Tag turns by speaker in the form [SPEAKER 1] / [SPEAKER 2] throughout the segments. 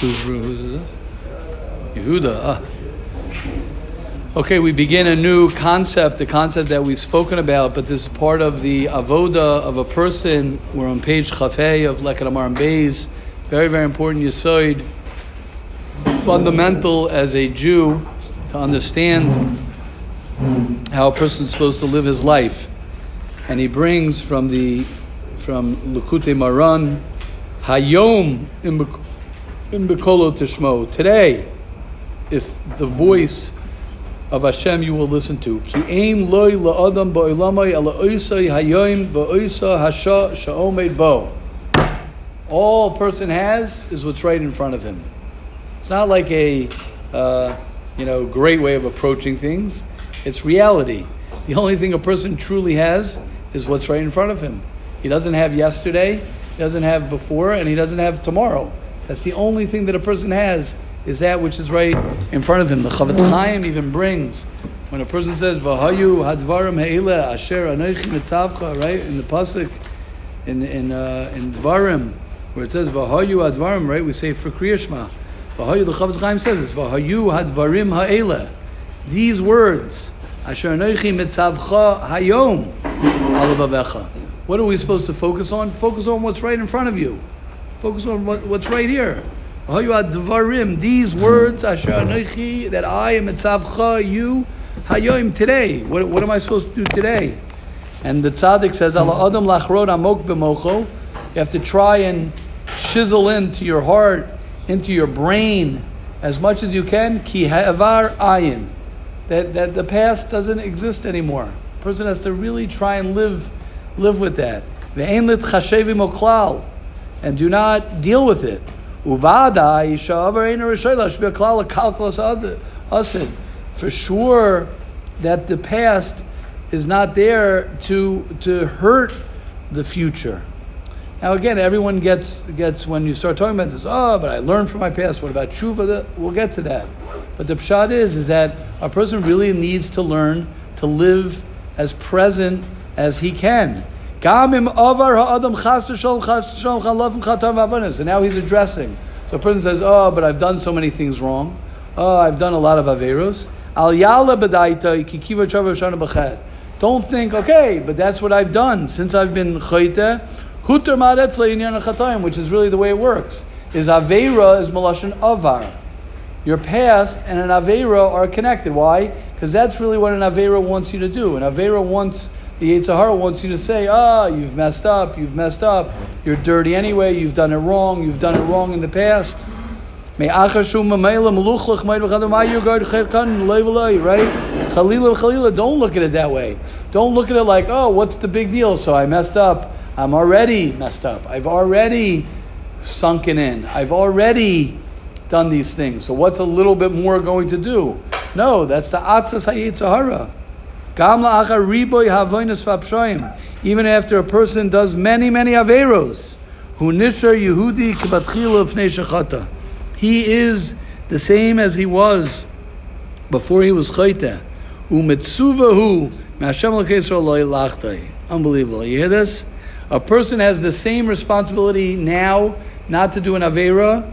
[SPEAKER 1] Who's, this? Yehuda. Ah. Okay, we begin a new concept, the concept that we've spoken about, but this is part of the avoda of a person. We're on page chafei of Leket Amarim Beis. Very, very important yisoid, fundamental as a Jew to understand how a person is supposed to live his life. And he brings from the from Likutei Moharan, Hayom in Bekolo Tishmo. Today, if the voice of Hashem you will listen to. Ki ein la'adam hayoim hasha bo. All a person has is what's right in front of him. It's not like a, uh, you know, great way of approaching things. It's reality. The only thing a person truly has is what's right in front of him. He doesn't have yesterday, he doesn't have before, and he doesn't have tomorrow. That's the only thing that a person has is that which is right in front of him. The Chofetz Chaim even brings when a person says "Vahayu hadvarim he'ila asher anoichi mitzavcha," right in the pasuk in in uh, in Dvarim where it says "Vahayu hadvarim," right? We say for Kriyashma. Vahayu. The Chofetz Chaim says it's "Vahayu hadvarim ha'ela." These words asher anoichi mitzavcha hayom alabavecha. What are we supposed to focus on? Focus on what's right in front of you. Focus on what, what's right here. These words, that I am etzavcha, you, hayoim, today. What, what am I supposed to do today? And the tzaddik says. You have to try and chisel into your heart, into your brain, as much as you can, ki ha'avar ayin. That, that the past doesn't exist anymore. A person has to really try and live, live with that. And do not deal with it. For sure that the past is not there to to hurt the future. Now again, everyone gets gets when you start talking about this. Oh, but I learned from my past. What about tshuva? We'll get to that. But the pshat is is that a person really needs to learn to live as present as he can. And now he's addressing. So a person says, "Oh, but I've done so many things wrong. Oh, I've done a lot of averos." Don't think, okay, but that's what I've done since I've been chayte. Which is really the way it works. Is avera is malashon avar. Your past and an avera are connected. Why? Because that's really what an avera wants you to do. An avera wants the Yetzer Hara wants you to say, ah, you've messed up, you've messed up, you're dirty anyway, you've done it wrong, you've done it wrong in the past. Right? Chalila, Chalila, don't look at it that way. Don't look at it like, oh, what's the big deal? So I messed up. I'm already messed up. I've already sunken in. I've already done these things. So what's a little bit more going to do? No, that's the Atzas HaYetzer Hara. Even after a person does many, many averos, who nishar Yehudi He is the same as he was before he was. Umetsuvahu Unbelievable. You hear this? A person has the same responsibility now not to do an avera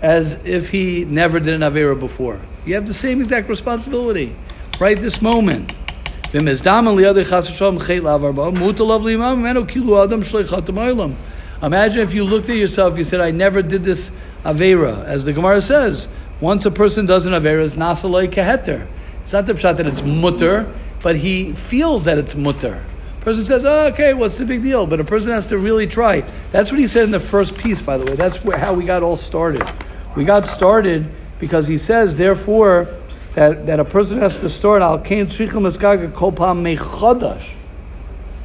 [SPEAKER 1] as if he never did an avera before. You have the same exact responsibility right this moment. Imagine if you looked at yourself, you said, I never did this Avera. As the Gemara says, once a person does an Avera, it's Nasalai Keheter. It's not the pshat that it's mutter, but he feels that it's mutter. person says, oh, okay, what's the big deal? But a person has to really try. That's what he said in the first piece, by the way. That's where, how we got all started. We got started because he says, therefore, that, that a person has to start al kain tzrichim eskaga mechadash.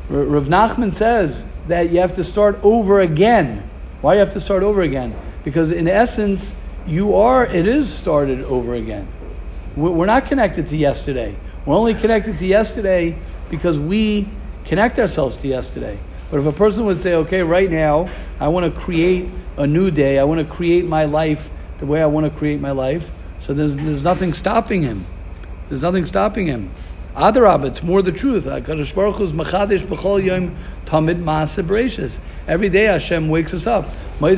[SPEAKER 1] Rav Nachman says that you have to start over again. Why you have to start over again? Because in essence, you are. It is started over again. We're not connected to yesterday. We're only connected to yesterday because we connect ourselves to yesterday. But if a person would say, okay, right now, I want to create a new day, I want to create my life the way I want to create my life, so there's, there's nothing stopping him. There's nothing stopping him. Adarab, it's more the truth. Every day Hashem wakes us up. They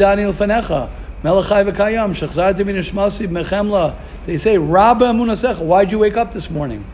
[SPEAKER 1] say, Rabba emunasecha. Why'd you wake up this morning?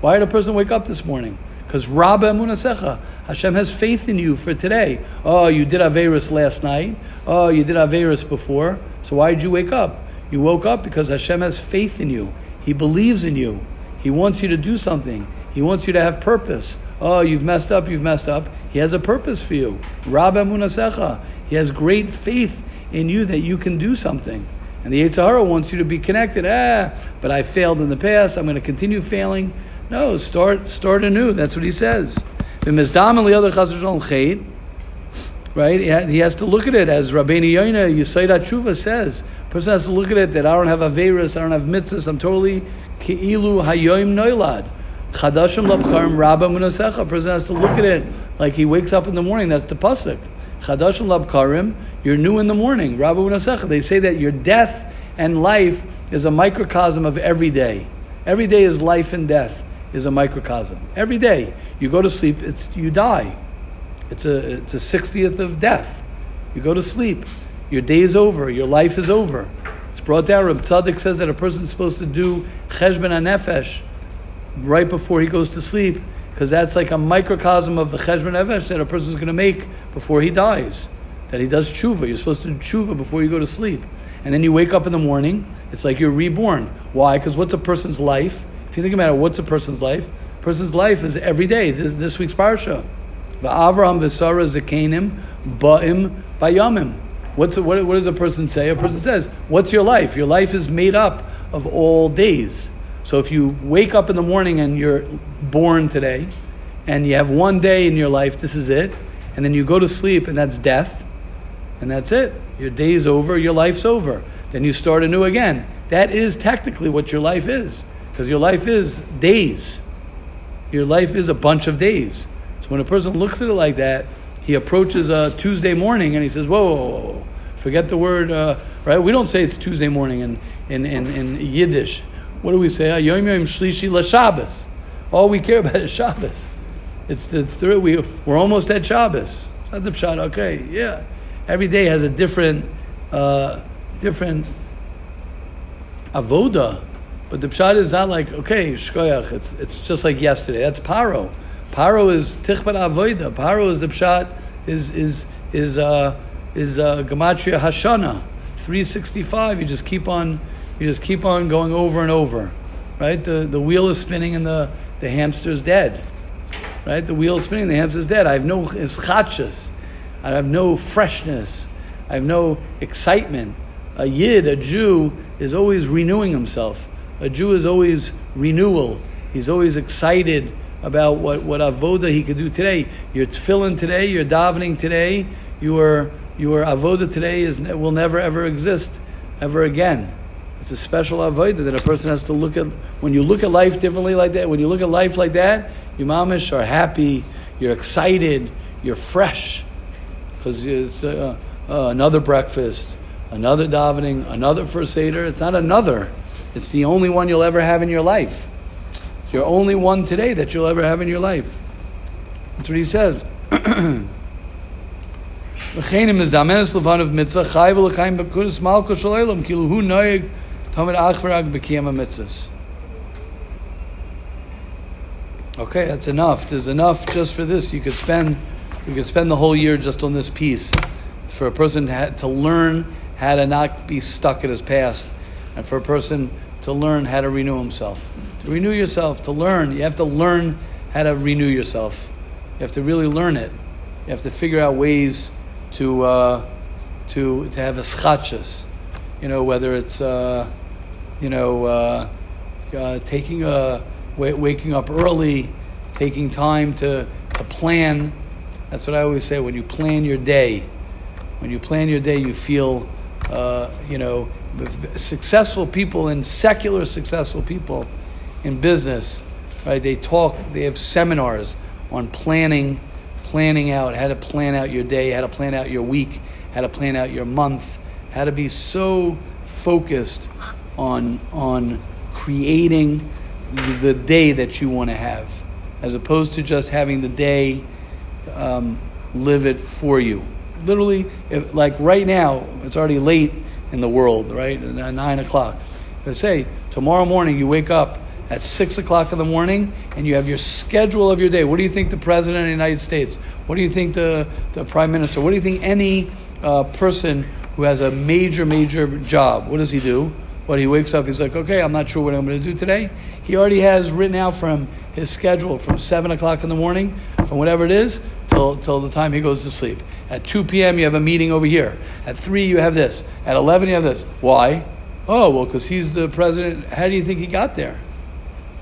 [SPEAKER 1] Why did a person wake up this morning? Because Rabba emunasecha. Hashem has faith in you for today. Oh, you did Averis last night. Oh, you did Averis before. So why did you wake up? You woke up because Hashem has faith in you. He believes in you. He wants you to do something. He wants you to have purpose. Oh, you've messed up, you've messed up. He has a purpose for you. Rabba Munasecha. He has great faith in you that you can do something. And the Yetzer Hara wants you to be connected. Ah, but I failed in the past. I'm going to continue failing. No, start start anew. That's what he says. Right? He has to look at it as Rabbeinu Yoina Yisaydat Tshuva says. Person has to look at it that I don't have Averis, I don't have mitzvahs, I'm totally Ki'ilu Hayoim Noilad. Chadashim Labkarim Rabba Munasecha. Person has to look at it like he wakes up in the morning. That's the pasuk. Chadashim Labkarim. You're new in the morning. Rabba Munasecha. They say that your death and life is a microcosm of every day. Every day is life and death is a microcosm. Every day you go to sleep, it's you die. It's a it's a sixtieth of death. You go to sleep. Your day is over. Your life is over. It's brought down. Reb Tzaddik says that a person is supposed to do cheshbon nefesh right before he goes to sleep, because that's like a microcosm of the cheshbon nefesh that a person is going to make before he dies. That he does tshuva. You're supposed to do tshuva before you go to sleep, and then you wake up in the morning. It's like you're reborn. Why? Because what's a person's life? If you think about it, what's a person's life? A person's life is every day. This, this week's parsha. Va'avram v'sara zekenim ba'im bayamim. What's what, what does a person say? A person says, "What's your life? Your life is made up of all days." So if you wake up in the morning and you're born today, and you have one day in your life, this is it, and then you go to sleep, and that's death, and that's it. Your day's over, your life's over. Then you start anew again. That is technically what your life is, because your life is days. Your life is a bunch of days. So when a person looks at it like that, he approaches a Tuesday morning and he says, whoa, whoa, whoa forget the word, uh, right? We don't say it's Tuesday morning in, in, in, in Yiddish. What do we say? Yom Yom Shlishi La Shabbos. All we care about is Shabbos. It's the third, we, we're almost at Shabbos. It's not the Pshat, okay, yeah. Every day has a different, uh, different avoda. But the pshat is not like okay, shkoyach. It's it's just like yesterday. That's paro. Paro is tichbat avoida. Paro is the pshat is is is uh, is uh, gematria hashana, three sixty five. You just keep on you just keep on going over and over, right? The the wheel is spinning and the the hamster's dead, right? The wheel is spinning, the hamster's dead. I have no ischachas, I have no freshness, I have no excitement. A yid, a Jew, is always renewing himself. A Jew is always renewal. He's always excited about what, what avoda he could do today. You're tefillin today, you're davening today, your, your avoda today is, will never ever exist ever again. It's a special avoda that a person has to look at. When you look at life differently like that, when you look at life like that, you mamish are happy, you're excited, you're fresh. Because it's uh, uh, another breakfast, another davening, another first seder. It's not another. It's the only one you'll ever have in your life. You're only one today that you'll ever have in your life. That's what he says. Okay, that's enough. There's enough just for this. You could spend, you could spend the whole year just on this piece. For a person to, to learn how to not be stuck in his past, and for a person to learn how to renew himself. Renew yourself, to learn, you have to learn how to renew yourself. You have to really learn it. You have to figure out ways to uh, to to have a schachas. You know, whether it's uh, you know uh, uh taking a waking up early, taking time to to plan. That's what I always say. When you plan your day, when you plan your day, you feel uh, you know successful people and secular successful people in business, right? They talk. They have seminars on planning planning out how to plan out your day, how to plan out your week, how to plan out your month, how to be so focused on on creating the day that you want to have, as opposed to just having the day um, live it for you. Literally, if, like right now, it's already late. in the world, right? Nine o'clock. Let's say tomorrow morning you wake up at six o'clock in the morning and you have your schedule of your day. What do you think the president of the United States? What do you think the, the prime minister? What do you think any uh, person who has a major, major job, what does he do? When he wakes up, he's like, okay, I'm not sure what I'm going to do today. He already has written out from his schedule from 7 o'clock in the morning, from whatever it is, till, till the time he goes to sleep. At 2 p.m., you have a meeting over here. At 3, you have this. At 11, you have this. Why? Oh, well, because he's the president. How do you think he got there?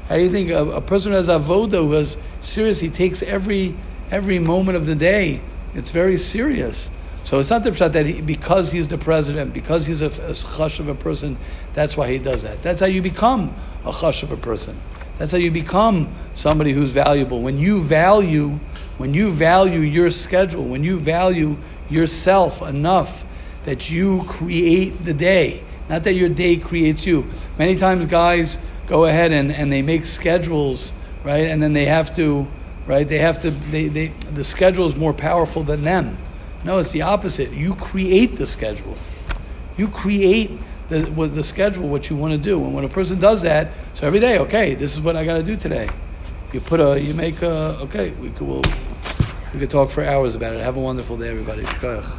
[SPEAKER 1] How do you think a, a person who has avoda, who is serious, he takes every, every moment of the day. It's very serious. So it's not the pshat that he, because he's the president, because he's a, a chash of a person, that's why he does that. That's how you become a chash of a person. That's how you become somebody who's valuable. When you value, when you value your schedule, when you value yourself enough that you create the day, not that your day creates you. Many times guys go ahead and, and they make schedules, right? And then they have to, right? They have to, they, they, the schedule is more powerful than them. No, it's the opposite. You create the schedule. You create the, with the schedule what you want to do. And when a person does that, so every day, okay, this is what I got to do today. You put a, you make a, okay, we could, we'll, we could talk for hours about it. Have a wonderful day, everybody.